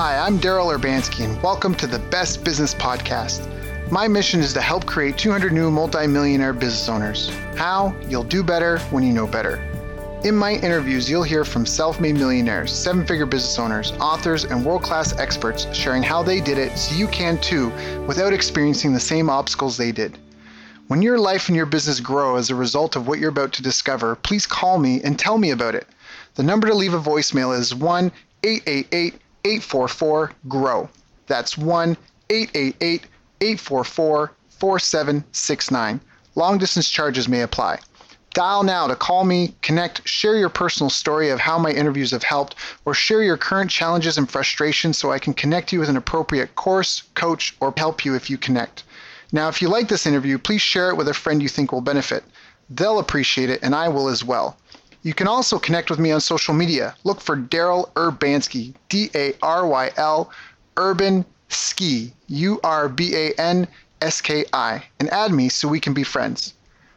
Hi, I'm Daryl Urbanski, and welcome to the Best Business Podcast. My mission is to help create 200 new multimillionaire business owners. How? You'll do better when you know better. In my interviews, you'll hear from self made millionaires, seven figure business owners, authors, and world class experts sharing how they did it so you can too without experiencing the same obstacles they did. When your life and your business grow as a result of what you're about to discover, please call me and tell me about it. The number to leave a voicemail is 1 888 844 GROW. That's 1 888 844 4769. Long distance charges may apply. Dial now to call me, connect, share your personal story of how my interviews have helped, or share your current challenges and frustrations so I can connect you with an appropriate course, coach, or help you if you connect. Now, if you like this interview, please share it with a friend you think will benefit. They'll appreciate it, and I will as well. You can also connect with me on social media. Look for Daryl Urbanski, D A R Y L, Urban Ski, U R B A N S K I, and add me so we can be friends.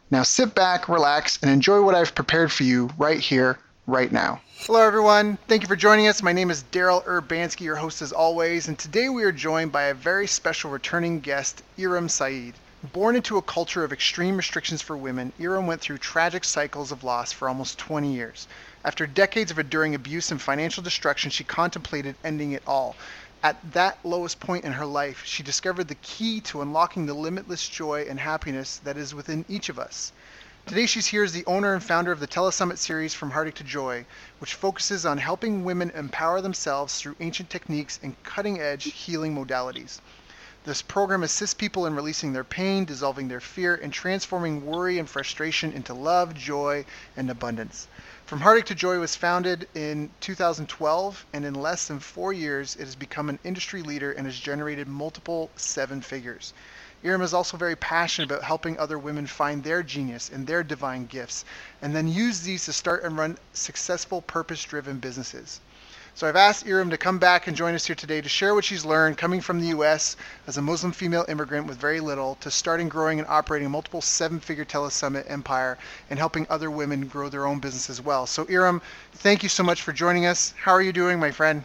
Now sit back, relax, and enjoy what I've prepared for you right here, right now. Hello, everyone. Thank you for joining us. My name is Daryl Urbanski, your host as always, and today we are joined by a very special returning guest, Eram Saeed. Born into a culture of extreme restrictions for women, Eram went through tragic cycles of loss for almost 20 years. After decades of enduring abuse and financial destruction, she contemplated ending it all. At that lowest point in her life, she discovered the key to unlocking the limitless joy and happiness that is within each of us. Today, she's here as the owner and founder of the Telesummit series From Heartache to Joy, which focuses on helping women empower themselves through ancient techniques and cutting edge healing modalities. This program assists people in releasing their pain, dissolving their fear, and transforming worry and frustration into love, joy, and abundance. From Heartache to Joy was founded in 2012, and in less than four years, it has become an industry leader and has generated multiple seven figures. Eram is also very passionate about helping other women find their genius and their divine gifts, and then use these to start and run successful, purpose driven businesses. So I've asked Eram to come back and join us here today to share what she's learned coming from the U.S. as a Muslim female immigrant with very little to starting, growing, and operating a multiple seven-figure telesummit empire and helping other women grow their own business as well. So Eram, thank you so much for joining us. How are you doing, my friend?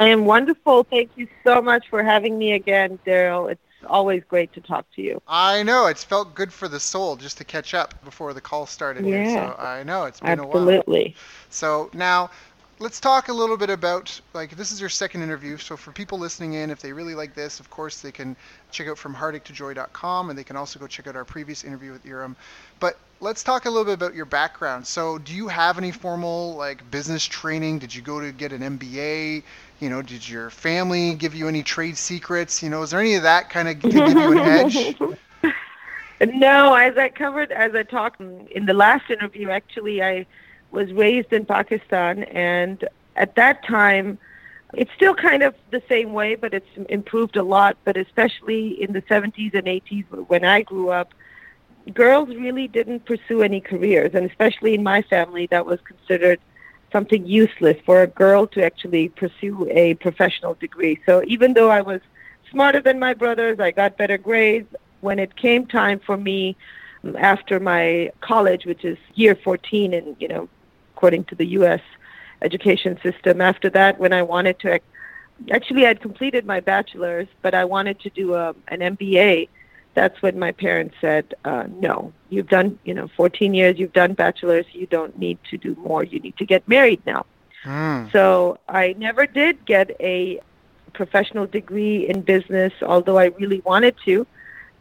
I am wonderful. Thank you so much for having me again, Daryl. It's always great to talk to you. I know it's felt good for the soul just to catch up before the call started. Yeah. Here. So I know it's been Absolutely. a while. Absolutely. So now let's talk a little bit about like this is your second interview so for people listening in if they really like this of course they can check out from heartache to joy.com and they can also go check out our previous interview with Eram but let's talk a little bit about your background. So do you have any formal like business training? Did you go to get an MBA you know did your family give you any trade secrets? You know is there any of that kind of give you an edge? No as I covered as I talked in the last interview actually I was raised in Pakistan, and at that time, it's still kind of the same way, but it's improved a lot. But especially in the 70s and 80s, when I grew up, girls really didn't pursue any careers, and especially in my family, that was considered something useless for a girl to actually pursue a professional degree. So even though I was smarter than my brothers, I got better grades. When it came time for me after my college, which is year 14, and you know according to the U.S. education system. After that, when I wanted to, actually, I'd completed my bachelor's, but I wanted to do a, an MBA. That's when my parents said, uh, "No, you've done, you know, 14 years. You've done bachelor's. You don't need to do more. You need to get married now." Mm. So I never did get a professional degree in business, although I really wanted to.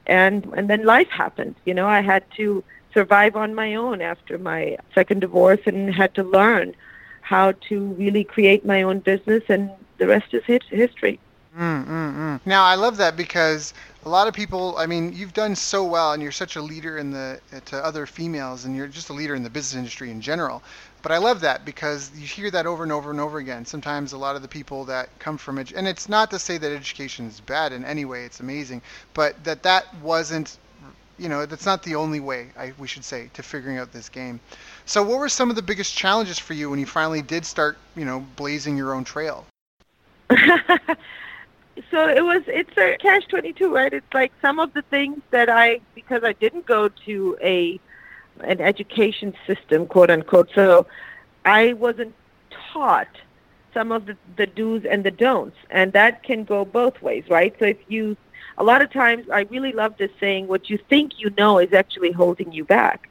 And and then life happened. You know, I had to survive on my own after my second divorce and had to learn how to really create my own business and the rest is history. Mm, mm, mm. Now I love that because a lot of people. I mean, you've done so well, and you're such a leader in the to other females, and you're just a leader in the business industry in general. But I love that because you hear that over and over and over again. Sometimes a lot of the people that come from it, and it's not to say that education is bad in any way. It's amazing, but that that wasn't you know that's not the only way I, we should say to figuring out this game so what were some of the biggest challenges for you when you finally did start you know blazing your own trail so it was it's a catch 22 right it's like some of the things that i because i didn't go to a an education system quote unquote so i wasn't taught some of the, the do's and the don'ts. And that can go both ways, right? So if you, a lot of times, I really love this saying, what you think you know is actually holding you back.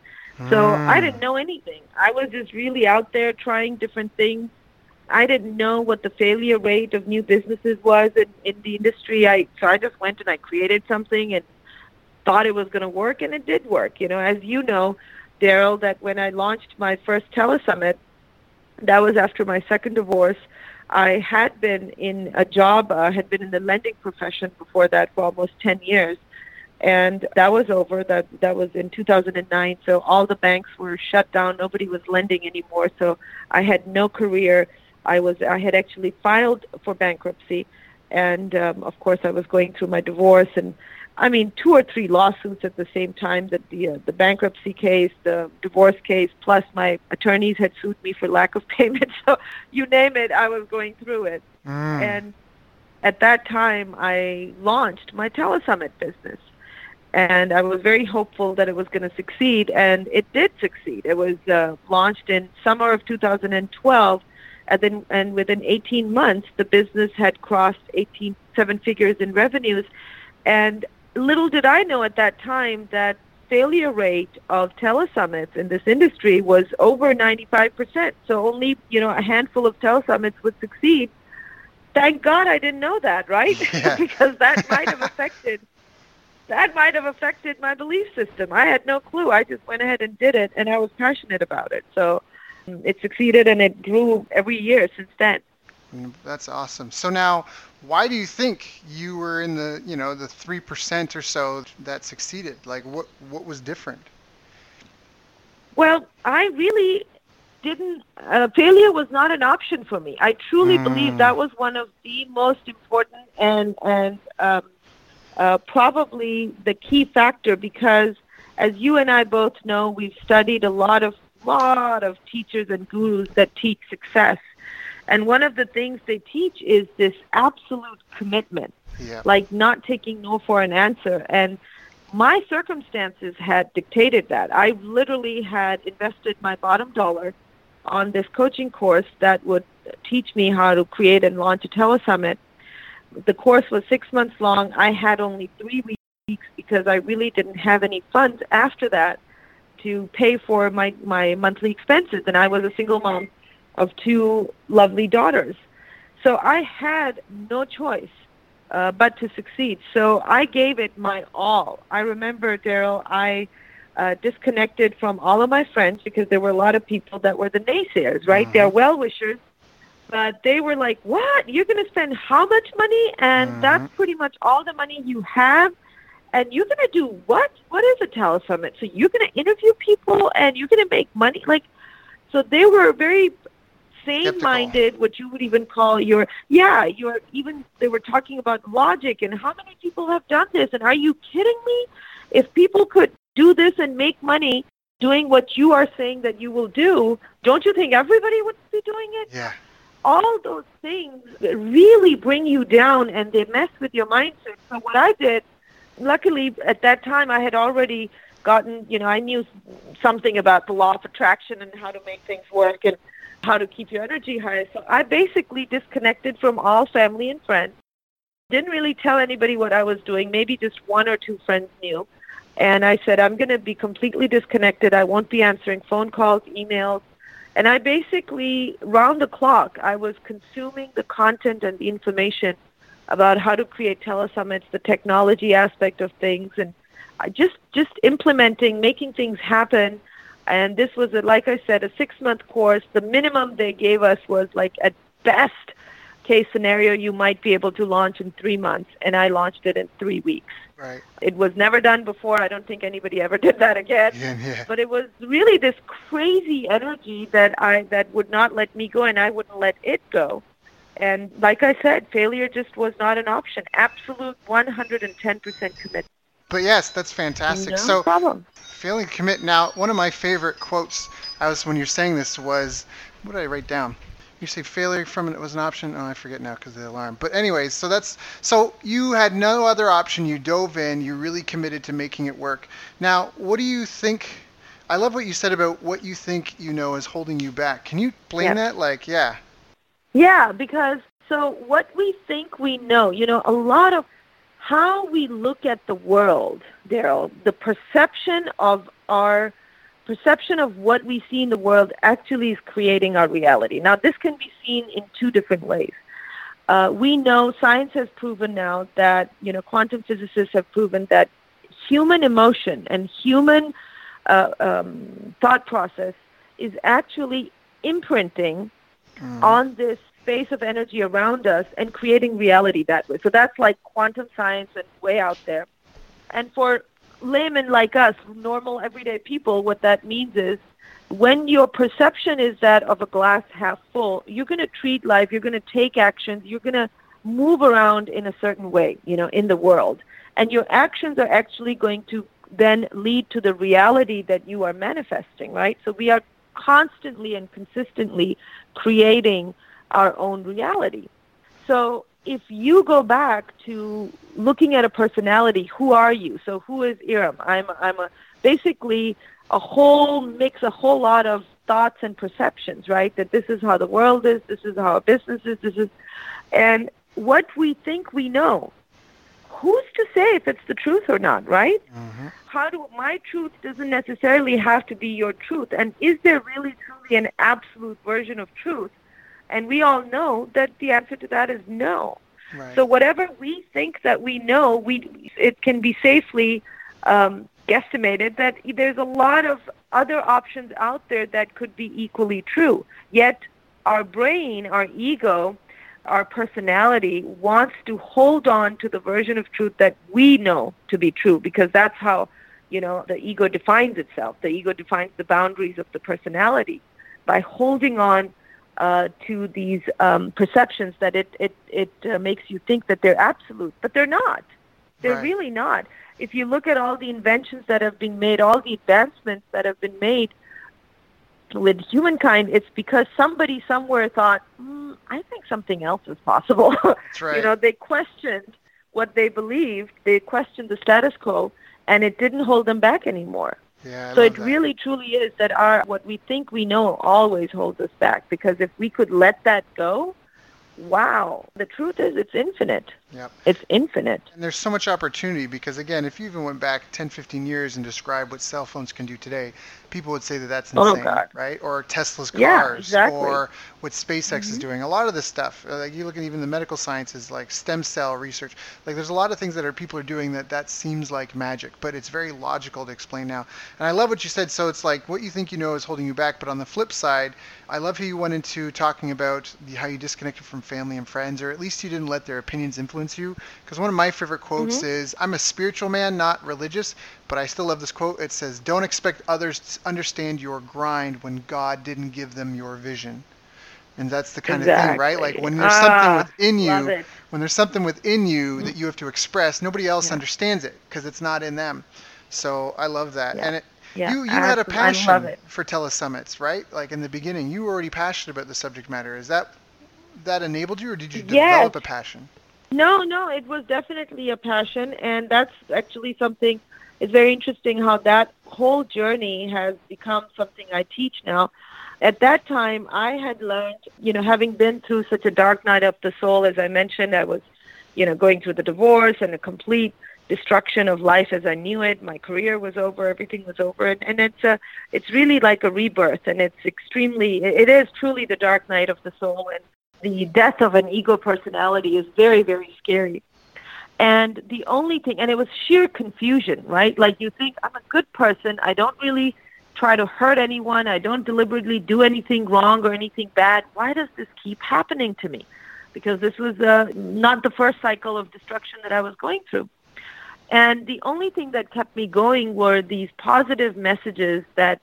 So I hmm. didn't know anything. I was just really out there trying different things. I didn't know what the failure rate of new businesses was in, in the industry. I so I just went and I created something and thought it was going to work, and it did work. You know, as you know, Daryl, that when I launched my first telesummit, that was after my second divorce. I had been in a job, uh, had been in the lending profession before that for almost 10 years. And that was over. That that was in 2009. So all the banks were shut down. Nobody was lending anymore. So I had no career. I was I had actually filed for bankruptcy, and um, of course I was going through my divorce and I mean, two or three lawsuits at the same time. That the uh, the bankruptcy case, the divorce case, plus my attorneys had sued me for lack of payment. So you name it, I was going through it. Mm. And at that time, I launched my telesummit business, and I was very hopeful that it was going to succeed, and it did succeed. It was uh, launched in summer of 2012. And then, and within 18 months, the business had crossed 18 seven figures in revenues, and little did I know at that time that failure rate of telesummits in this industry was over 95%. So only, you know, a handful of telesummits would succeed. Thank God I didn't know that, right? Yeah. because that might have affected that might have affected my belief system. I had no clue. I just went ahead and did it and I was passionate about it. So it succeeded and it grew every year since then. Mm, That's awesome. So now, why do you think you were in the, you know, the three percent or so that succeeded? Like, what what was different? Well, I really didn't. Uh, failure was not an option for me. I truly Mm. believe that was one of the most important and and um, uh, probably the key factor because, as you and I both know, we've studied a lot of lot of teachers and gurus that teach success, and one of the things they teach is this absolute commitment Yeah. like not taking no for an answer. And my circumstances had dictated that. I literally had invested my bottom dollar on this coaching course that would teach me how to create and launch a telesummit. The course was six months long. I had only three weeks because I really didn't have any funds after that to pay for my, my monthly expenses. And I was a single mom of two lovely daughters. So I had no choice uh, but to succeed. So I gave it my all. I remember, Daryl, I uh, disconnected from all of my friends because there were a lot of people that were the naysayers, right? They're well wishers, but they were like, "What? You're going to spend how much money? And Mhm. that's pretty much all the money you have." And you're going to do what? What is a telesummit? So you're going to interview people and you're going to make money? Like, so they were very sane-minded, what you would even call your yeah, your even they were talking about logic and how many people have done this and are you kidding me? If people could do this and make money doing what you are saying that you will do, don't you think everybody would be doing it? Yeah. all those things really bring you down and they mess with your mindset. So what I did, luckily at that time I had already gotten, you know, I knew something about the law of attraction and how to make things work and how to keep your energy high. So I basically disconnected from all family and friends. Didn't really tell anybody what I was doing. Maybe just one or two friends knew. And I said, I'm going to be completely disconnected. I won't be answering phone calls, emails, and I basically, round the clock, I was consuming the content and the information about how to create telesummits, the technology aspect of things, and just just implementing, making things happen. And this was, a, like I said, a six-month course. The minimum they gave us was like at best case scenario, you might be able to launch in three months, and I launched it in three weeks. Right. It was never done before. I don't think anybody ever did that again Yeah. Yeah. but it was really this crazy energy that I that would not let me go and I wouldn't let it go. And like I said, failure just was not an option. Absolute 110% commitment. But yes, that's fantastic. No so problem. failing to commit. Now, one of my favorite quotes I was when you're saying this was, what did I write down? You say failure from it was an option. Oh, I forget now because of the alarm. But anyways, so that's so you had no other option. You dove in. You really committed to making it work. Now, what do you think? I love what you said about what you think you know is holding you back. Can you explain Yeah. that? Like, yeah, Yeah, because so what we think we know, you know, a lot of how we look at the world, Daryl, the perception of our perception of what we see in the world actually is creating our reality. Now, this can be seen in two different ways. Uh, we know science has proven now that, you know, quantum physicists have proven that human emotion and human uh, um, thought process is actually imprinting mm. on this space of energy around us and creating reality that way. So that's like quantum science and way out there. And for laymen like us, normal everyday people, what that means is when your perception is that of a glass half full, you're going to treat life, you're going to take actions, you're going to move around in a certain way, you know, in the world. And your actions are actually going to then lead to the reality that you are manifesting, right? So we are constantly and consistently creating our own reality. So if you go back to looking at a personality, who are you? So who is Eram? I'm I'm a basically a whole mix, a whole lot of thoughts and perceptions, right? That this is how the world is, this is how our business is, this is, and what we think we know. Who's to say if it's the truth or not, right? Mm-hmm. How do my truth doesn't necessarily have to be your truth, and is there really truly an absolute version of truth? And we all know that the answer to that is no. Right. So whatever we think that we know, we it can be safely um, guesstimated that there's a lot of other options out there that could be equally true. Yet our brain, our ego, our personality wants to hold on to the version of truth that we know to be true because that's how, you know, the ego defines itself. The ego defines the boundaries of the personality by holding on uh, to these um, perceptions that it it it uh, makes you think that they're absolute, but they're not. They're right. really not. If you look at all the inventions that have been made, all the advancements that have been made with humankind, it's because somebody somewhere thought, mm, I think something else is possible. That's right. you know, they questioned what they believed, they questioned the status quo, and it didn't hold them back anymore. Yeah, so it that. really truly is that our what we think we know always holds us back because if we could let that go, wow, the truth is it's infinite. Yep. It's infinite. And there's so much opportunity because, again, if you even went back 10, 15 years and described what cell phones can do today, people would say that that's oh, insane, oh, right? Or Tesla's cars, yeah, exactly. or what SpaceX mm-hmm. is doing. A lot of this stuff, like you look at even the medical sciences, like stem cell research. Like there's a lot of things that are people are doing that that seems like magic, but it's very logical to explain now. And I love what you said. So it's like what you think you know is holding you back, but on the flip side, I love how you went into talking about the, how you disconnected from family and friends, or at least you didn't let their opinions influence influence you. Because one of my favorite quotes mm-hmm. is I'm a spiritual man, not religious, but I still love this quote. It says, Don't expect others to understand your grind when God didn't give them your vision. And that's the kind exactly. of thing, right? Like when there's ah, something within you, when there's something within you mm-hmm. that you have to express, nobody else yeah. understands it because it's not in them. So I love that. Yeah. And it, yeah, you you had a passion for telesummits, right? Like in the beginning, you were already passionate about the subject matter. Is that that enabled you, or did you yes. develop a passion? No, no, it was definitely a passion, and that's actually something. It's very interesting how that whole journey has become something I teach now. At that time, I had learned, you know, having been through such a dark night of the soul, as I mentioned, I was, you know, going through the divorce and a complete destruction of life as I knew it. My career was over, everything was over, and, and it's a, it's really like a rebirth, and it's extremely, it is truly the dark night of the soul, and the death of an ego personality is very, very scary. And the only thing, and it was sheer confusion, right? Like you think, I'm a good person. I don't really try to hurt anyone. I don't deliberately do anything wrong or anything bad. Why does this keep happening to me? Because this was uh, not the first cycle of destruction that I was going through. And the only thing that kept me going were these positive messages that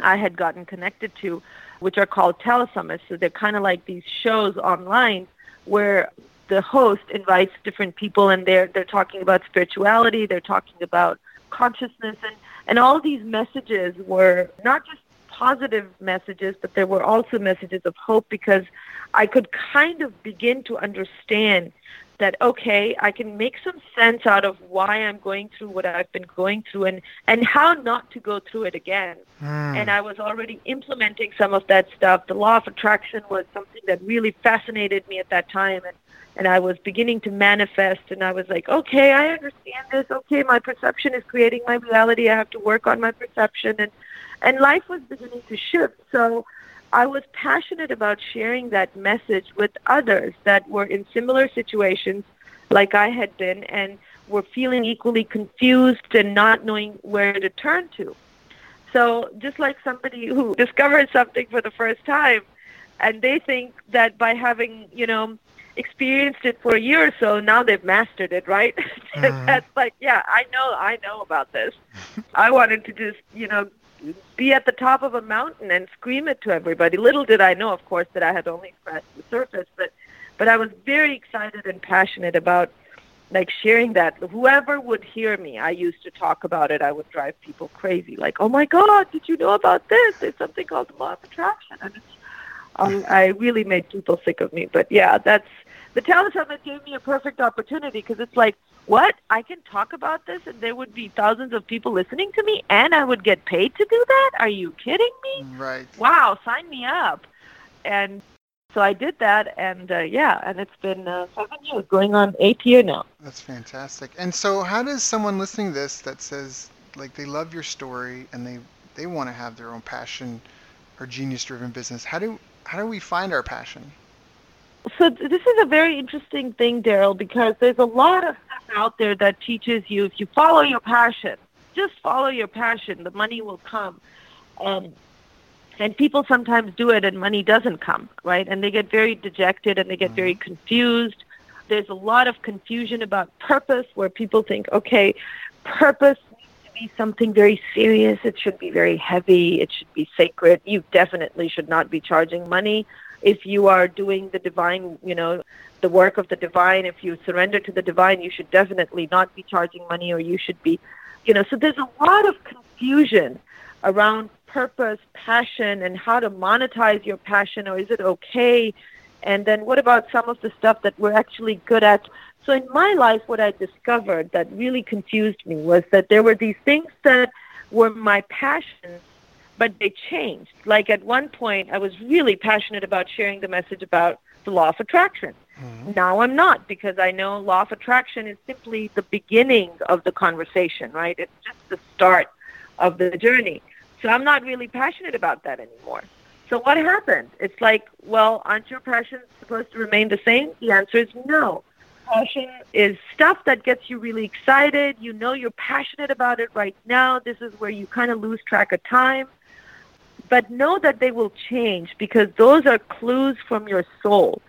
I had gotten connected to which are called telesummits. So they're kind of like these shows online where the host invites different people and they're they're talking about spirituality, they're talking about consciousness and and all these messages were not just positive messages, but there were also messages of hope because I could kind of begin to understand that okay, I can make some sense out of why I'm going through what I've been going through and and how not to go through it again. Mm. And I was already implementing some of that stuff. The law of attraction was something that really fascinated me at that time and and I was beginning to manifest and I was like, okay, I understand this. Okay, my perception is creating my reality. I have to work on my perception and and life was beginning to shift. So I was passionate about sharing that message with others that were in similar situations like I had been and were feeling equally confused and not knowing where to turn to. So just like somebody who discovered something for the first time and they think that by having, you know, experienced it for a year or so, now they've mastered it, right? Mm-hmm. That's like, yeah, I know, I know about this. I wanted to just, you know, be at the top of a mountain and scream it to everybody. Little did I know, of course, that I had only scratched the surface, but but I was very excited and passionate about like sharing that. Whoever would hear me, I used to talk about it. I would drive people crazy. Like, oh my God, did you know about this? There's something called the law of attraction, and um, I really made people sick of me. But yeah, that's the telesummit gave me a perfect opportunity because it's like what? I can talk about this and there would be thousands of people listening to me and I would get paid to do that? Are you kidding me? Right. Wow, sign me up. And so I did that and uh, yeah, and it's been uh, seven years, going on eight year now. That's fantastic. And so how does someone listening to this that says like they love your story and they, they want to have their own passion or genius driven business, how do how do we find our passion? So this is a very interesting thing, Daryl, because there's a lot of stuff out there that teaches you if you follow your passion, just follow your passion, the money will come. Um, and people sometimes do it and money doesn't come, right? And they get very dejected and they get very mm-hmm. confused. There's a lot of confusion about purpose where people think, okay, purpose needs to be something very serious. It should be very heavy. It should be sacred. You definitely should not be charging money if you are doing the divine, you know, the work of the divine, if you surrender to the divine, you should definitely not be charging money or you should be, you know, so there's a lot of confusion around purpose, passion, and how to monetize your passion or is it okay? And then what about some of the stuff that we're actually good at? So in my life, what I discovered that really confused me was that there were these things that were my passions but they changed. Like at one point, I was really passionate about sharing the message about the law of attraction. Mm-hmm. Now I'm not because I know law of attraction is simply the beginning of the conversation, right? It's just the start of the journey. So I'm not really passionate about that anymore. So what happened? It's like, well, aren't your passions supposed to remain the same? The answer is no. Passion is stuff that gets you really excited. You know you're passionate about it right now. This is where you kind of lose track of time but know that they will change because those are clues from your soul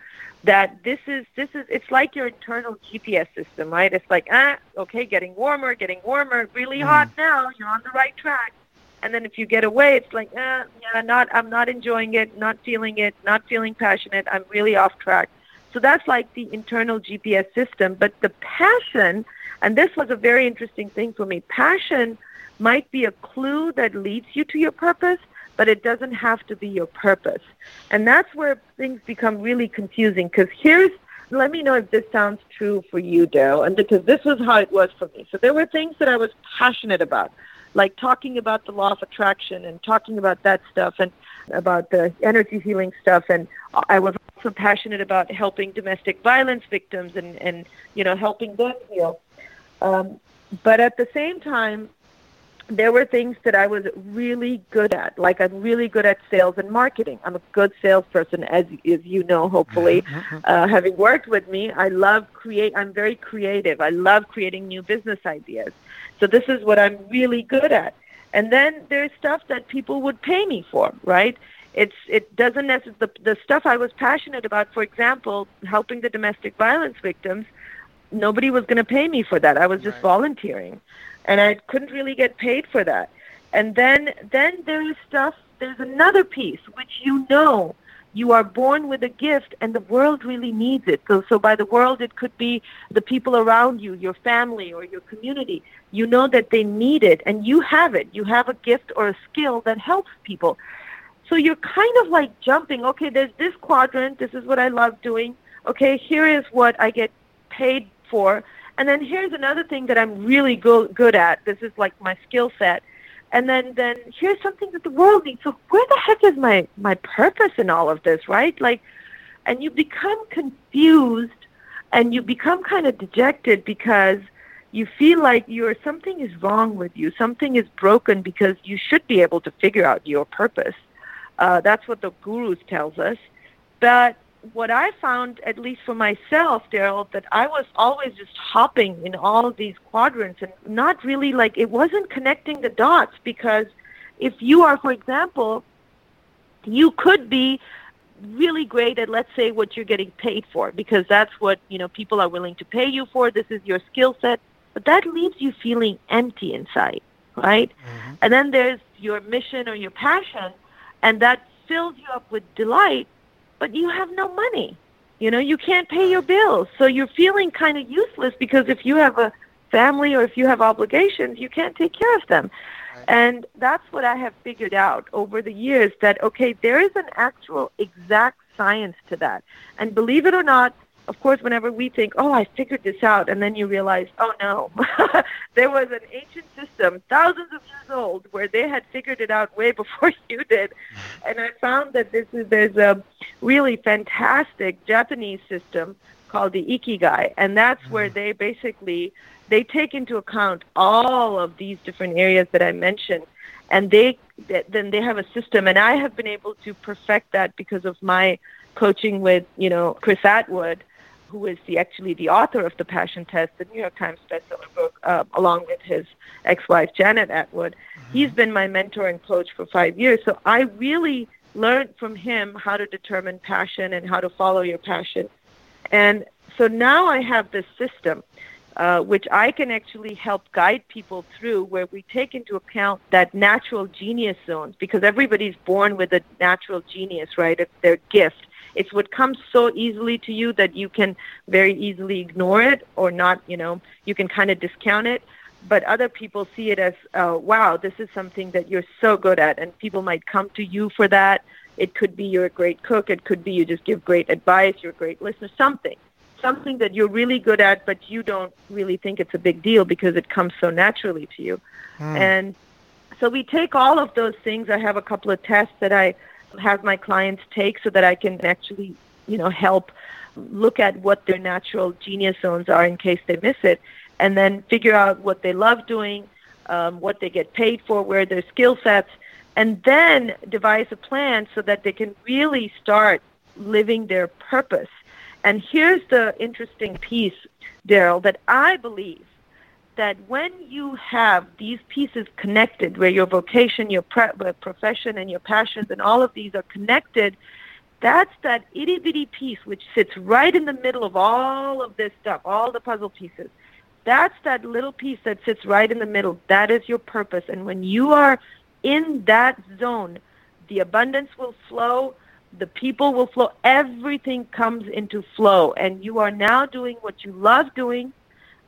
that this is this is it's like your internal GPS system, right? It's like ah, okay, getting warmer, getting warmer, really mm. hot now. You're on the right track. And then if you get away, it's like ah, yeah, not I'm not enjoying it, not feeling it, not feeling passionate. I'm really off track. So that's like the internal GPS system. But the passion, and this was a very interesting thing for me. Passion might be a clue that leads you to your purpose, but it doesn't have to be your purpose. And that's where things become really confusing because here's, let me know if this sounds true for you, Daryl, and because this was how it was for me. So there were things that I was passionate about, like talking about the law of attraction and talking about that stuff and about the energy healing stuff. And I was also passionate about helping domestic violence victims and, and you know, helping them heal. Um, but at the same time, there were things that I was really good at. Like I'm really good at sales and marketing. I'm a good salesperson, as as you know, hopefully, uh, having worked with me. I love create. I'm very creative. I love creating new business ideas. So this is what I'm really good at. And then there's stuff that people would pay me for, right? It's it doesn't necessarily the the stuff I was passionate about. For example, helping the domestic violence victims. Nobody was going to pay me for that. I was just right. volunteering and I couldn't really get paid for that. And then then there is stuff. There's another piece which you know you are born with a gift and the world really needs it. So, so by the world, it could be the people around you, your family or your community. You know that they need it and you have it. You have a gift or a skill that helps people. So you're kind of like jumping, okay, there's this quadrant. This is what I love doing. Okay, here is what I get paid for. And then here's another thing that I'm really go- good at. This is like my skill set. And then then here's something that the world needs. So where the heck is my my purpose in all of this right? Like and you become confused and you become kind of dejected because you feel like you're something is wrong with you. Something is broken because you should be able to figure out your purpose. Uh, that's what the gurus tells us. But what I found, at least for myself, Daryl, that I was always just hopping in all of these quadrants and not really like it wasn't connecting the dots because if you are, for example, you could be really great at let's say what you're getting paid for because that's what you know people are willing to pay you for. This is your skill set. But that leaves you feeling empty inside right? Mm-hmm. and then there's your mission or your passion and that fills you up with delight but you have no money. You know, you can't pay your bills. So you're feeling kind of useless because if you have a family or if you have obligations, you can't take care of them. And that's what I have figured out over the years that, okay, there is an actual exact science to that. And believe it or not, of course, whenever we think, oh, I figured this out, and then you realize, oh no, there was an ancient system, thousands of years old, where they had figured it out way before you did. And I found that this is there's a really fantastic Japanese system called the Ikigai, and that's where mm-hmm. they basically they take into account all of these different areas that I mentioned, and they then they have a system, and I have been able to perfect that because of my coaching with you know Chris Attwood who is the actually the author of the Passion Test, the New York Times bestseller book, uh, along with his ex-wife Janet Attwood. Mm-hmm. He's been my mentor and coach for five years, so I really learned from him how to determine passion and how to follow your passion. And so now I have this system uh, which I can actually help guide people through where we take into account that natural genius zones because everybody's born with a natural genius, right? It's their gift. It's what comes so easily to you that you can very easily ignore it or not, you know, you can kind of discount it. But other people see it as, uh, wow, this is something that you're so good at. And people might come to you for that. It could be you're a great cook. It could be you just give great advice. You're a great listener. Something. Something that you're really good at, but you don't really think it's a big deal because it comes so naturally to you. Mm. And so we take all of those things. I have a couple of tests that I have my clients take so that I can actually, you know, help look at what their natural genius zones are in case they miss it, and then figure out what they love doing, um, what they get paid for, where their skill sets, and then devise a plan so that they can really start living their purpose. And here's the interesting piece, Daryl, that I believe that when you have these pieces connected, where your vocation, your pre- uh, profession, and your passions, and all of these are connected, that's that itty bitty piece which sits right in the middle of all of this stuff, all the puzzle pieces. That's that little piece that sits right in the middle. That is your purpose. And when you are in that zone, the abundance will flow, the people will flow, everything comes into flow. And you are now doing what you love doing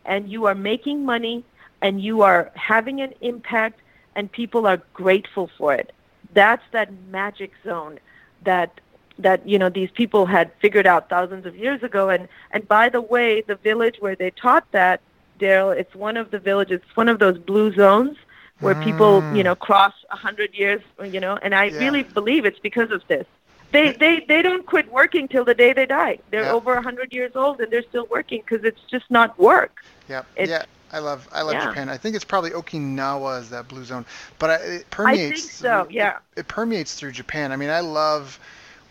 and you are making money and you are having an impact and people are grateful for it. That's that magic zone that that you know these people had figured out thousands of years ago and and by the way the village where they taught that Daryl it's one of the villages it's one of those blue zones where mm. people you know cross a hundred years you know and I yeah. really believe it's because of this they they they don't quit working till the day they die. They're yep. over a hundred years old and they're still working because it's just not work. Yeah, yeah. I love I love yeah. Japan. I think it's probably Okinawa is that blue zone, but it permeates. I think so. Yeah. It, it permeates through Japan. I mean, I love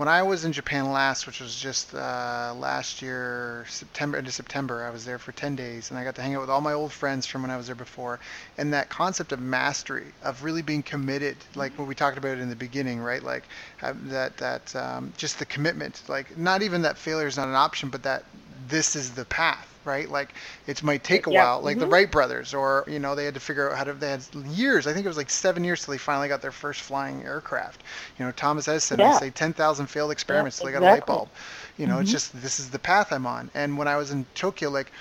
when I was in Japan last, which was just uh, last year, September into September, I was there for 10 days and I got to hang out with all my old friends from when I was there before. And that concept of mastery, of really being committed, like what we talked about in the beginning, right? Like that, that um, just the commitment, like not even that failure is not an option, but that this is the path right like it might take a Yeah. while like the Mhm. wright brothers or you know they had to figure out how to they had years i think it was like seven years till they finally got their first flying aircraft you know thomas edison Yeah. they say 10000 failed experiments till they got a light bulb you know it's Mhm. just this is the path i'm on and when i was in tokyo like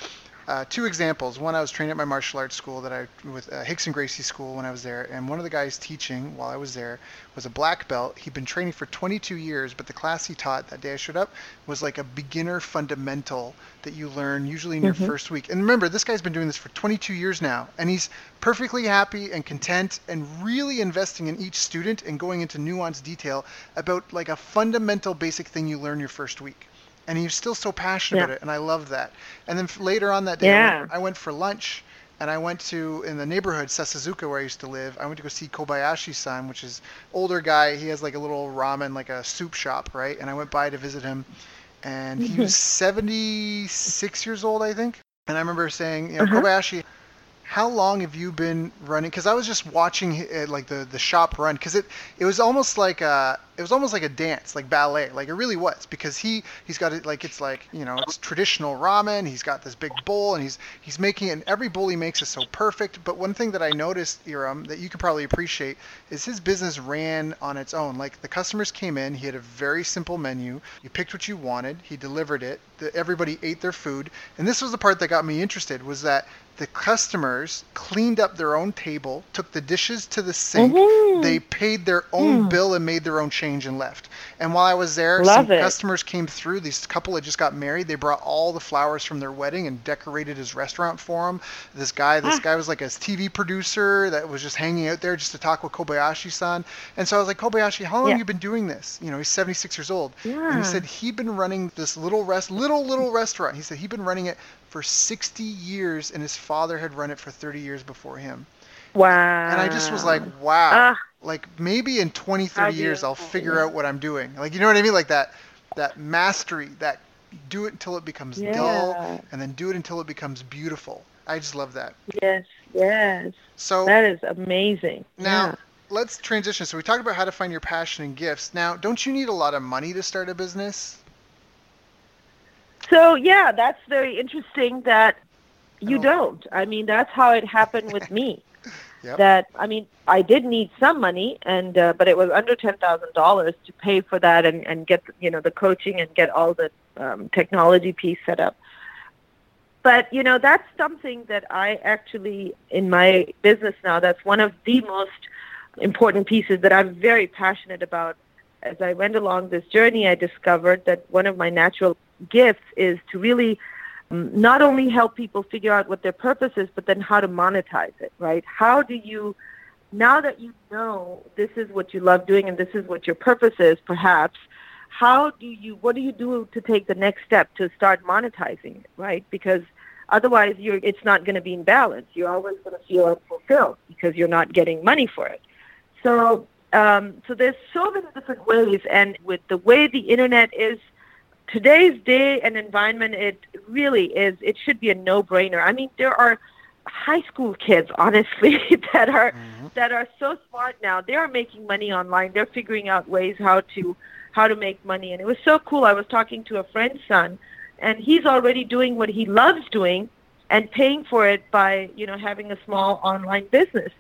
uh, two examples. One, I was trained at my martial arts school that I with uh, Hicks and Gracie School when I was there, and one of the guys teaching while I was there was a black belt. He'd been training for 22 years, but the class he taught that day I showed up was like a beginner fundamental that you learn usually in your Mhm. first week. And remember, this guy's been doing this for 22 years now, and he's perfectly happy and content and really investing in each student and going into nuanced detail about like a fundamental basic thing you learn your first week and he was still so passionate Yeah. about it and i love that. And then later on that day I, went, I went for lunch and i went to in the neighborhood Sasazuka where i used to live i went to go see kobayashi-san which is older guy. He has like a little ramen like a soup shop right? And i went by to visit him and he was 76 years old i think. And i remember saying you know Uh-huh. kobayashi how long have you been running? Because i was just watching uh, like the the shop run because it it was almost like a it was almost like a dance like ballet like it really was because he he's got it like it's like you know it's traditional ramen he's got this big bowl and he's he's making it and every bowl he makes is so perfect but one thing that i noticed Eram that you could probably appreciate is his business ran on its own like the customers came in he had a very simple menu you picked what you wanted he delivered it the, everybody ate their food and this was the part that got me interested was that the customers cleaned up their own table, took the dishes to the sink, Mhm. they paid their own Mm. bill and made their own change and left. And while I was there, Love some it. customers came through. These couple had just got married. They brought all the flowers from their wedding and decorated his restaurant for him. This guy, this Ah. guy was like a TV producer that was just hanging out there just to talk with Kobayashi-san. And so I was like, Kobayashi, how long Yeah. have you been doing this? You know, he's 76 years old. Yeah. And he said he'd been running this little rest, little little restaurant. He said he'd been running it for 60 years, and his father had run it for 30 years before him. Wow. And I just was like, wow. Ah. Like maybe in 20, 30 years, I'll figure out what I'm doing. Like you know what I mean? Like that, that mastery, that do it until it becomes dull, and then do it until it becomes beautiful. I just love that. Yes, yes. So That is amazing. now Yeah. let's transition. So we talked about how to find your passion and gifts. Now, don't you need a lot of money to start a business? So yeah, that's very interesting that you Oh. don't. I mean, that's how it happened with me. Yep. That I mean, I did need some money, and uh, but it was under ten thousand dollars to pay for that and and get you know the coaching and get all the um, technology piece set up. But you know, that's something that I actually in my business now. That's one of the most important pieces that I'm very passionate about. As I went along this journey, I discovered that one of my natural gifts is to really not only help people figure out what their purpose is, but then how to monetize it, right? How do you, now that you know this is what you love doing and this is what your purpose is, perhaps, how do you, what do you do to take the next step to start monetizing it, right? Because otherwise you're, it's not going to be in balance. You're always going to feel unfulfilled because you're not getting money for it. So, um, so there's so many different ways, and with the way the internet is today's day and environment, it really is. It should be a no-brainer. I mean, there are high school kids, honestly, that are Mhm. that are so smart now. They are making money online. They're figuring out ways how to how to make money, and it was so cool. I was talking to a friend's son, and he's already doing what he loves doing, and paying for it by you know having a small online business.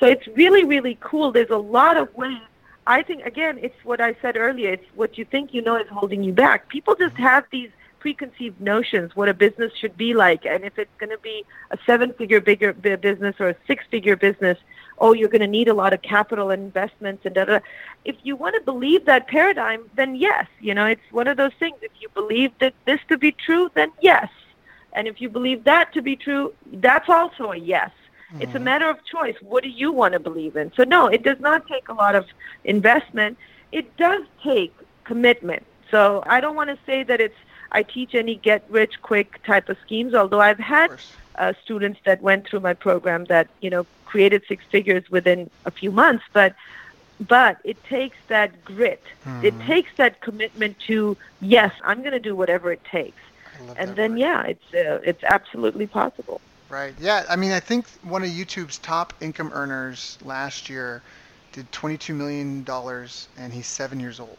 So it's really really cool. There's a lot of ways I think again, it's what I said earlier. It's what you think you know is holding you back. People just have these preconceived notions what a business should be like, and if it's going to be a seven-figure bigger business or a six-figure business, oh, you're going to need a lot of capital and investments and da. da. If you want to believe that paradigm, then yes, you know it's one of those things. If you believe that this to be true, then yes, and if you believe that to be true, that's also a yes. It's a Mhm. matter of choice. What do you want to believe in? So no, it does not take a lot of investment. It does take commitment. So I don't want to say that it's I teach any get rich quick type of schemes, although I've had uh, students that went through my program that you know created six figures within a few months, but but it takes that grit. It Mhm. takes that commitment to yes, I'm going to do whatever it takes, and then word. yeah, it's uh, it's absolutely possible. Right. Yeah. I mean, I think one of YouTube's top income earners last year did $22 million, and he's seven years old.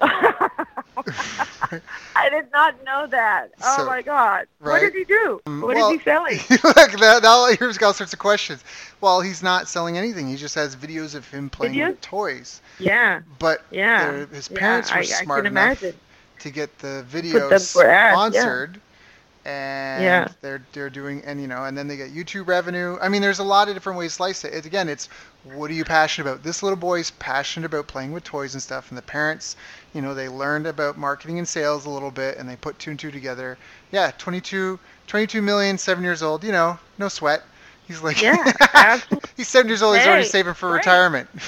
I did not know that. Oh So- my God! right. What did he do? Um, What well- is he selling? Look, that, now here's all sorts of questions. Well, he's not selling anything. He just has videos of him playing Videos? with toys. Yeah, But yeah. his yeah, parents were I, smart I enough imagine. to get the videos ads, yeah. And Yeah. they're they're doing and you know and then they get YouTube revenue. I mean, there's a lot of different ways to slice it. It's again, it's what are you passionate about? This little boy's passionate about playing with toys and stuff, and the parents, you know, they learned about marketing and sales a little bit, and they put two and two together. Yeah, 22, 22 million, seven years old. You know, no sweat. He's like, Yeah, he's seven years old. He's already saving for great. retirement.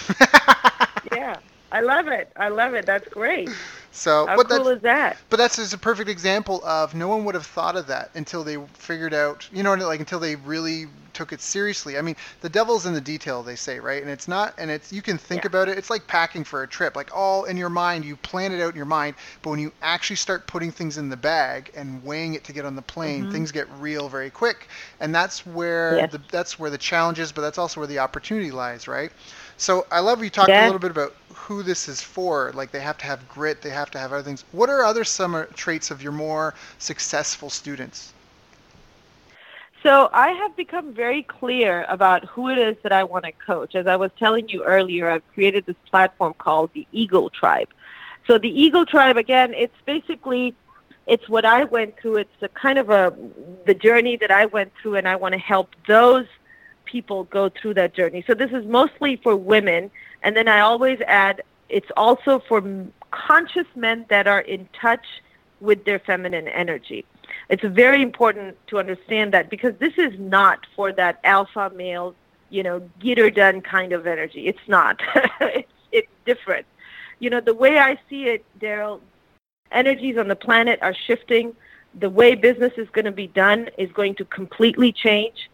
Yeah, I love it. I love it. That's great. so, How cool is that? But that's just a perfect example of no one would have thought of that until they figured out, you know, like until they really took it seriously. I mean, the devil's in the detail, they say, right? And it's not, and it's you can think Yeah. about it. It's like packing for a trip, like all in your mind. You plan it out in your mind, but when you actually start putting things in the bag and weighing it to get on the plane, Mhm. things get real very quick. And that's where Yes. the that's where the challenge is, but that's also where the opportunity lies, right? So I love you talking a little bit about who this is for. Like they have to have grit, they have to have other things. What are other summer uh, traits of your more successful students? So I have become very clear about who it is that I want to coach. As I was telling you earlier, I've created this platform called the Eagle Tribe. So the Eagle Tribe, again, it's basically it's what I went through. It's a kind of a the journey that I went through, and I want to help those people go through that journey. So this is mostly for women, and then I always add it's also for conscious men that are in touch with their feminine energy. It's very important to understand that because this is not for that alpha male, you know, get her done kind of energy. It's not. it's, it's different. You know, the way I see it, Daryl, energies on the planet are shifting. The way business is going to be done is going to completely change.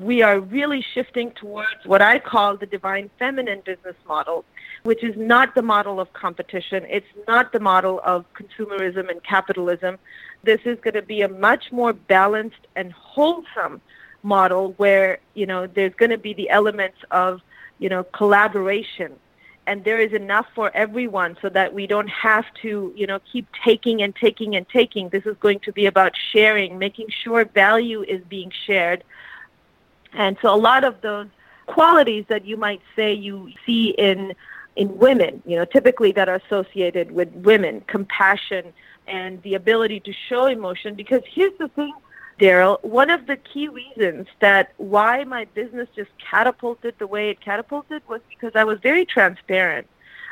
We are really shifting towards what I call the divine feminine business model, which is not the model of competition. It's not the model of consumerism and capitalism. This is going to be a much more balanced and wholesome model where, you know, there's going to be the elements of, you know, collaboration and there is enough for everyone so that we don't have to, you know, keep taking and taking and taking. This is going to be about sharing, making sure value is being shared. And so a lot of those qualities that you might say you see in in women, you know, typically that are associated with women, compassion and the ability to show emotion because here's the thing Daryl, one of the key reasons that why my business just catapulted the way it catapulted was because I was very transparent.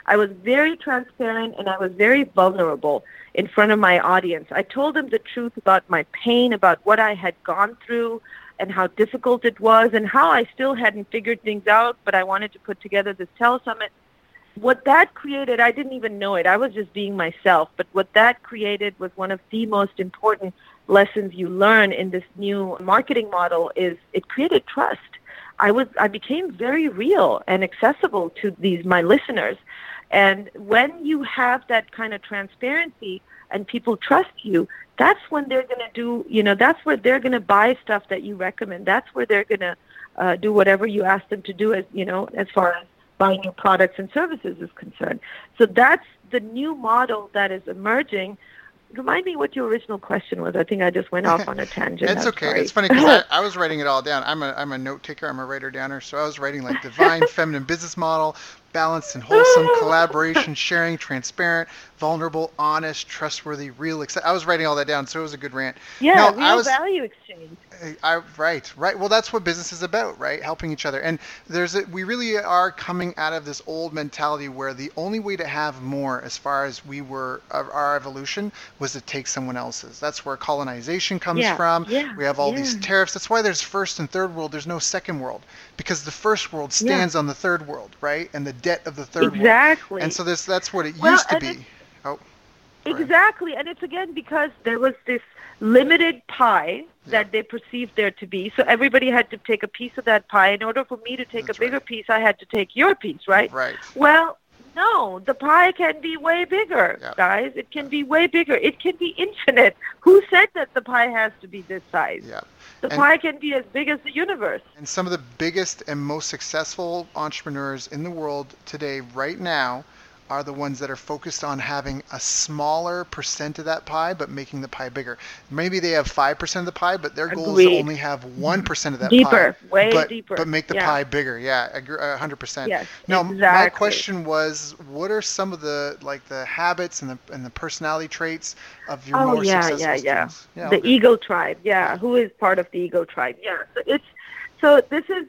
I was very transparent and I was very vulnerable in front of my audience. I told them the truth about my pain, about what I had gone through and how difficult it was and how I still hadn't figured things out, but I wanted to put together this telesummit. What that created, I didn't even know it. I was just being myself. But what that created was one of the most important lessons you learn in this new marketing model is it created trust. I was I became very real and accessible to these my listeners. And when you have that kind of transparency and people trust you, that's when they're going to do, you know, that's where they're going to buy stuff that you recommend. That's where they're going to uh, do whatever you ask them to do as, you know, as far as buying your products and services is concerned. So that's the new model that is emerging. Remind me what your original question was. I think I just went off on a tangent. It's I'm okay. sorry. It's funny because I, I was writing it all down. I'm a I'm a note taker. I'm a writer downer. So I was writing like divine feminine business model, balanced and wholesome, collaboration, sharing, transparent, vulnerable, honest, trustworthy, real. Accept- I was writing all that down, so it was a good rant. yeah, No, real I was- value exchange. I, right, right. Well, that's what business is about, right? Helping each other. And there's a, we really are coming out of this old mentality where the only way to have more, as far as we were of our evolution, was to take someone else's. That's where colonization comes Yeah, from. yeah, we have all these tariffs. That's why there's first and third world. There's no second world because the first world stands on the third world, right? And the debt of the third. Exactly. And so this that's what it Well, used to be. Oh. Exactly, and it's again because there was this limited pie that they perceived there to be. So everybody had to take a piece of that pie. In order for me to take That's a bigger right. piece, I had to take your piece, right? right. Well, no, the pie can be way bigger, Yeah. guys. It can be way bigger. It can be infinite. Who said that the pie has to be this size? Yeah. The And- pie can be as big as the universe. And some of the biggest and most successful entrepreneurs in the world today, right now, are the ones that are focused on having a smaller percent of that pie, but making the pie bigger. Maybe they have 5% of the pie, but their goal is to only have 1% of that deeper, pie. way but, deeper. But make the yeah. pie bigger. Yeah, 100%. Yes, now, exactly. my question was, what are some of the like the habits and the and the personality traits of your oh, more yeah, successful yeah, yeah. students? Yeah. the okay. Eagle Tribe. Yeah, who is part of the Eagle Tribe? Yeah, so it's so this is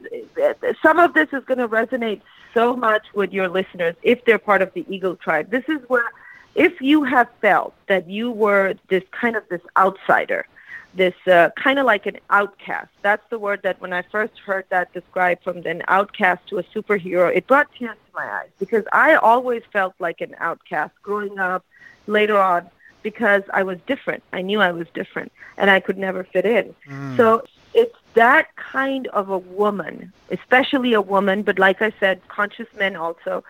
some of this is going to resonate so much with your listeners if they're part of the Eagle Tribe. This is where if you have felt that you were this kind of this outsider, this uh, kind of like an outcast. That's the word that when I first heard that described from an outcast to a superhero, it brought tears to my eyes because I always felt like an outcast growing up, later on, because I was different. I knew I was different and I could never fit in. Mm. So it's that kind of a woman, especially a woman, but like I said, conscious men also,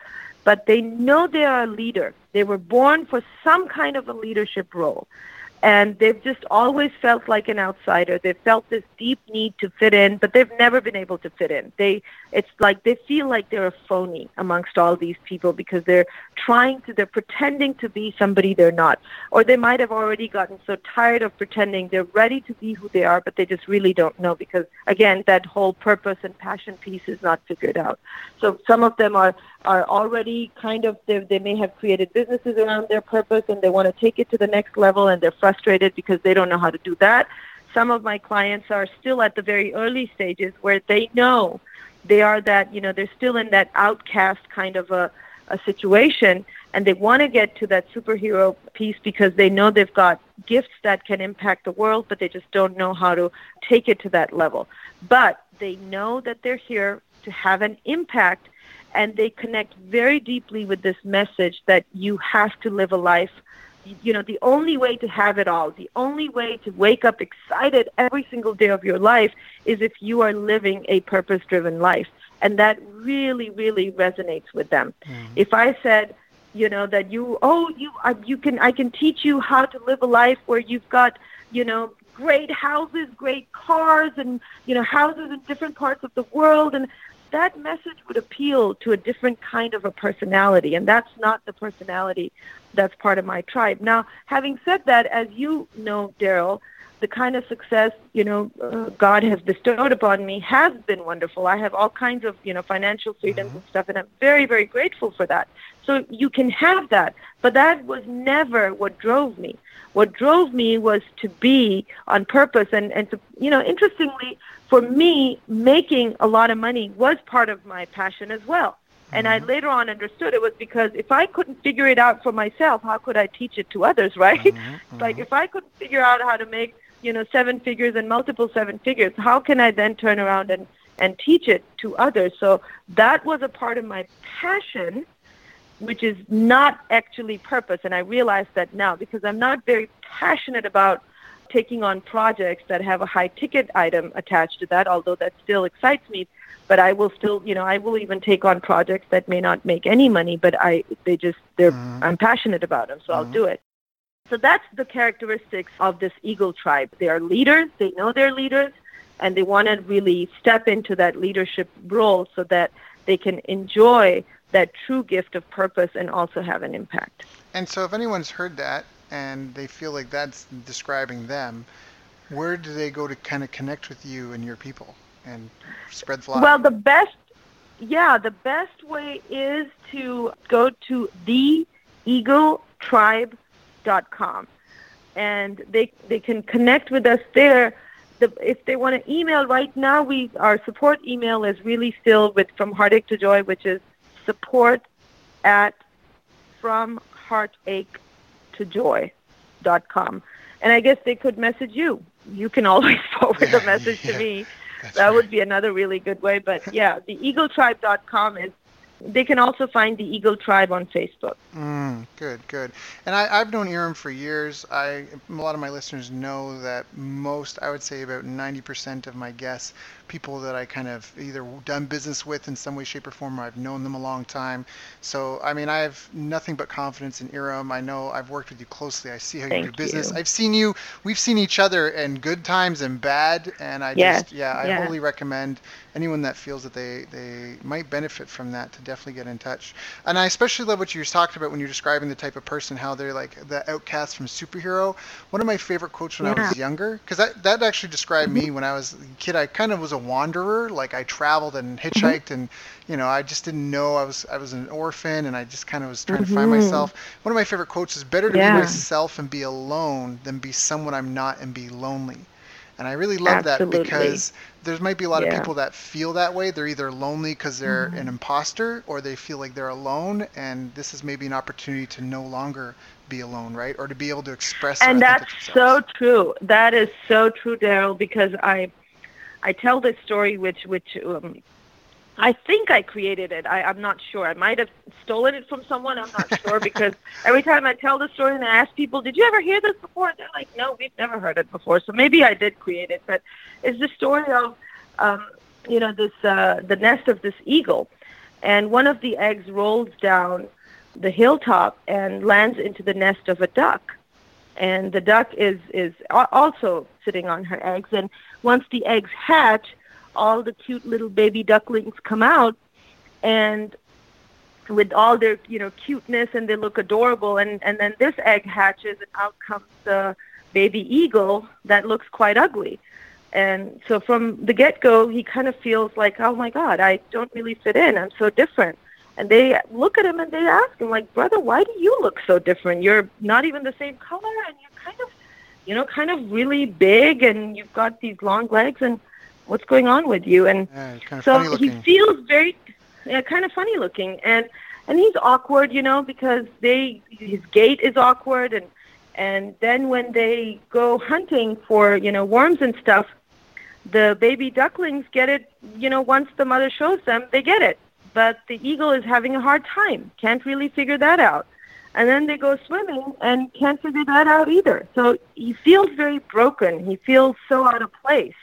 but they know they are a leader. They were born for some kind of a leadership role. And they've just always felt like an outsider. They've felt this deep need to fit in, but they've never been able to fit in. They, it's like they feel like they're a phony amongst all these people because they're trying to, they're pretending to be somebody they're not. Or they might have already gotten so tired of pretending they're ready to be who they are, but they just really don't know because, again, that whole purpose and passion piece is not figured out. So some of them are, are already kind of, they, they may have created businesses around their purpose and they want to take it to the next level and they're frustrated because they don't know how to do that. Some of my clients are still at the very early stages where they know they are that, you know, they're still in that outcast kind of a, a situation and they want to get to that superhero piece because they know they've got gifts that can impact the world, but they just don't know how to take it to that level. But they know that they're here to have an impact and they connect very deeply with this message that you have to live a life you know the only way to have it all the only way to wake up excited every single day of your life is if you are living a purpose driven life and that really really resonates with them mm-hmm. if i said you know that you oh you uh, you can i can teach you how to live a life where you've got you know great houses great cars and you know houses in different parts of the world and that message would appeal to a different kind of a personality, and that's not the personality that's part of my tribe. Now, having said that, as you know, Daryl, the kind of success you know uh, God has bestowed upon me has been wonderful. I have all kinds of you know financial freedoms mm-hmm. and stuff, and I'm very very grateful for that. So you can have that, but that was never what drove me. What drove me was to be on purpose, and and to you know interestingly, for me, making a lot of money was part of my passion as well. And I mm-hmm. later on understood it was because if I couldn't figure it out for myself, how could I teach it to others, right? Mm-hmm, like if I couldn't figure out how to make you know, seven figures and multiple seven figures. How can I then turn around and, and teach it to others? So that was a part of my passion, which is not actually purpose. And I realize that now because I'm not very passionate about taking on projects that have a high ticket item attached to that, although that still excites me. But I will still, you know, I will even take on projects that may not make any money, but I, they just, they're, mm-hmm. I'm passionate about them, so mm-hmm. I'll do it. So that's the characteristics of this eagle tribe. They are leaders, they know they're leaders, and they want to really step into that leadership role so that they can enjoy that true gift of purpose and also have an impact. And so if anyone's heard that and they feel like that's describing them, where do they go to kind of connect with you and your people and spread fly? Well, the best yeah, the best way is to go to the Eagle com, and they they can connect with us there. The, if they want to email right now, we our support email is really still with from heartache to joy, which is support at from heartache to joy dot com. And I guess they could message you. You can always forward yeah, the message yeah, to me. That right. would be another really good way. But yeah, the eagletribe.com is they can also find the Eagle Tribe on Facebook. Mm, good, good. And I, have known Eram for years. I a lot of my listeners know that most, I would say about 90% of my guests people that I kind of either done business with in some way, shape, or form, or I've known them a long time. So, I mean, I have nothing but confidence in Eram. I know I've worked with you closely. I see how Thank you do business. you. I've seen you. We've seen each other in good times and bad, and I Yes, just, yeah, I yeah. wholly recommend anyone that feels that they they might benefit from that to definitely get in touch. And I especially love what you just talked about when you're describing the type of person, how they're like the outcast from superhero. One of my favorite quotes when I was Mm-hmm. younger, because that that actually described me when I was a kid. I kind of was a wanderer. Like I traveled and hitchhiked, and you know I just didn't know I was I was an orphan, and I just kind of was trying to find Mhm. myself. One of my favorite quotes is better to Yeah. be myself and be alone than be someone I'm not and be lonely. And I really love that because there might be a lot of people that feel that way. They're either lonely because they're Mhm. an imposter or they feel like they're alone. And this is maybe an opportunity to no longer be alone, right? Or to be able to express and that's so true. That is so true, Daryl. Because I, I tell this story, which which um, I think I created it. I, I'm not sure. I might have stolen it from someone. I'm not sure because every time I tell the story and I ask people, "Did you ever hear this before?" They're like, "No, we've never heard it before." So maybe I did create it. But it's the story of, um, you know, this uh, the nest of this eagle, and one of the eggs rolls down the hilltop and lands into the nest of a duck and the duck is is also sitting on her eggs and once the eggs hatch all the cute little baby ducklings come out and with all their you know cuteness and they look adorable and and then this egg hatches and out comes the baby eagle that looks quite ugly. And so from the get go he kind of feels like oh my god i don't really fit in. I'm so different. And they look at him and they ask him like brother why do you look so different? You're not even the same color and you're kind of you know kind of really big and you've got these long legs and what's going on with you. And Yeah, kind of so he feels very yeah, kind of funny looking. And and he's awkward you know because they his gait is awkward. And and then when they go hunting for you know worms and stuff the baby ducklings get it you know once the mother shows them they get it. But the eagle is having a hard time. Can't really figure that out and then they go swimming and can't figure that out either. So he feels very broken. He feels so out of place.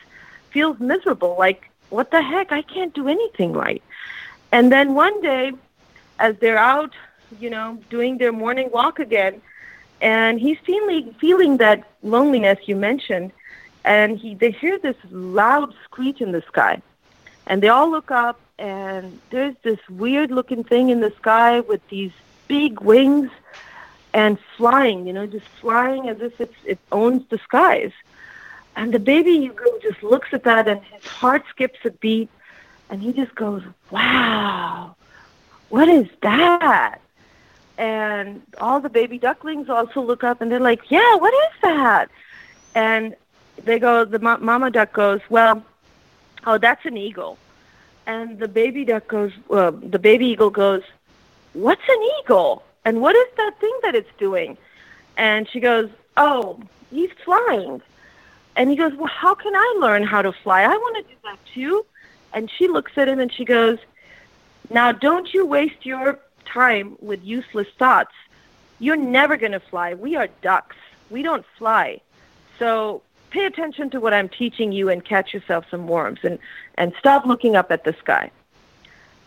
Feels miserable. Like what the heck? I can't do anything right. And then one day as they're out you know doing their morning walk again and he's feeling feeling that loneliness you mentioned and he they hear this loud screech in the sky. And they all look up and there's this weird looking thing in the sky with these big wings and flying you know just flying as if it owns the skies. And the baby eagle just looks at that and his heart skips a beat and he just goes wow what is that? And all the baby ducklings also look up and they're like yeah what is that? And they go the ma- mama duck goes well oh that's an eagle. And the baby duck goes uh, the baby eagle goes what's an eagle? And what is that thing that it's doing? And she goes oh he's flying. And he goes well how can i learn how to fly? I want to do that too. And she looks at him and she goes now don't you waste your time with useless thoughts. You're never going to fly. We are ducks. We don't fly. So pay attention to what I'm teaching you and catch yourself some worms and, and stop looking up at the sky.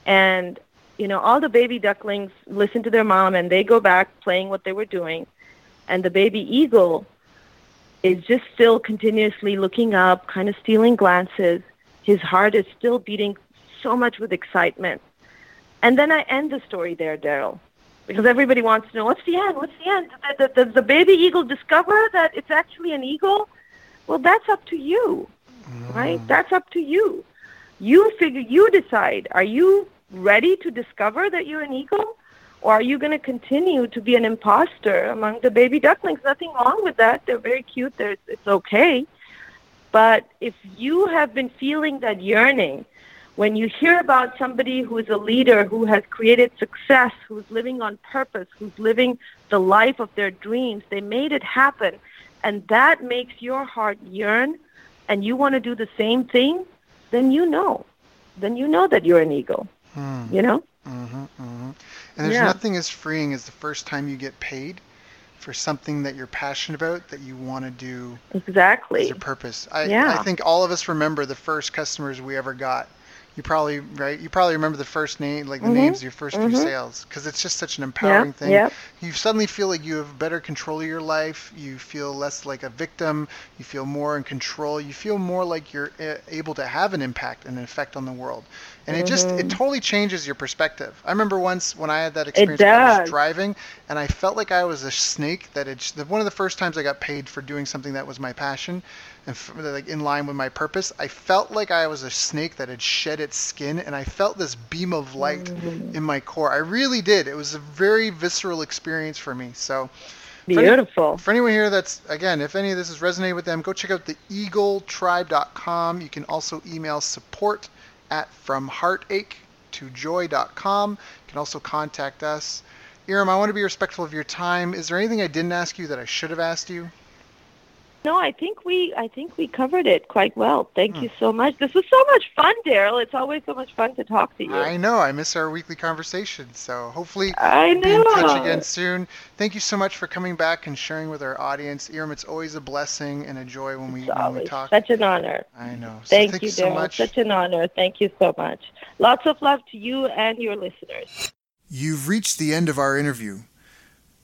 And, you know, all the baby ducklings listen to their mom and they go back playing what they were doing. And the baby eagle is just still continuously looking up, kind of stealing glances. His heart is still beating so much with excitement. And then I end the story there, Daryl, because everybody wants to know what's the end? What's the end? Does, does the baby eagle discover that it's actually an eagle? Well, that's up to you, right? Mm. That's up to you. You figure, you decide. Are you ready to discover that you're an eagle? Or are you going to continue to be an imposter among the baby ducklings? Nothing wrong with that. They're very cute. They're, it's okay. But if you have been feeling that yearning, when you hear about somebody who is a leader, who has created success, who's living on purpose, who's living the life of their dreams, they made it happen, and that makes your heart yearn, and you want to do the same thing, then you know. Then you know that you're an eagle, Hmm. you know? hmm hmm And there's Yeah. nothing as freeing as the first time you get paid for something that you're passionate about that you want to do exactly as your purpose. I, Yeah. I think all of us remember the first customers we ever got. You probably right. You probably remember the first name, like the Mhm. names of your 1st few Mhm. sales, because it's just such an empowering yeah thing. yeah You suddenly feel like you have better control of your life. You feel less like a victim. You feel more in control. You feel more like you're uh, able to have an impact and an effect on the world. And it just it Mhm. totally changes your perspective. I remember once when I had that experience, I was driving and I felt like I was a snake that the- one of the first times I got paid for doing something that was my passion and f- like in line with my purpose. I felt like I was a snake that had shed its skin and I felt this beam of light Mhm. in my core. I really did. It was a very visceral experience for me. So, For any- beautiful for anyone here that's again, if any of this has resonated with them, go check out the eagletribe.com. You can also email support at from heartache to joy.com. You can also contact us. Eram, I want to be respectful of your time. Is there anything I didn't ask you that I should have asked you? No, I think we I think we covered it quite well. Thank Hmm. you so much. This was so much fun, Daryl. It's always so much fun to talk to you. I know I miss our weekly conversation, so hopefully I know. be in touch again soon. Thank you so much for coming back and sharing with our audience. Eram, it's always a blessing and a joy when we when we always talk. such an honor. I know. So Thank, thank you, so Daryl. much. Such an honor. Thank you so much. Lots of love to you and your listeners. You've reached the end of our interview.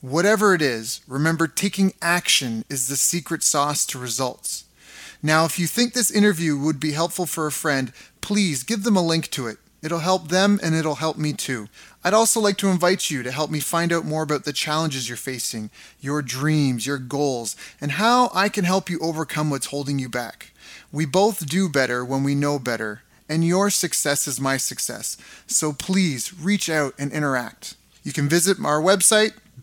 Whatever it is, remember taking action is the secret sauce to results. Now, if you think this interview would be helpful for a friend, please give them a link to it. It'll help them and it'll help me too. I'd also like to invite you to help me find out more about the challenges you're facing, your dreams, your goals, and how I can help you overcome what's holding you back. We both do better when we know better, and your success is my success. So please reach out and interact. You can visit our website,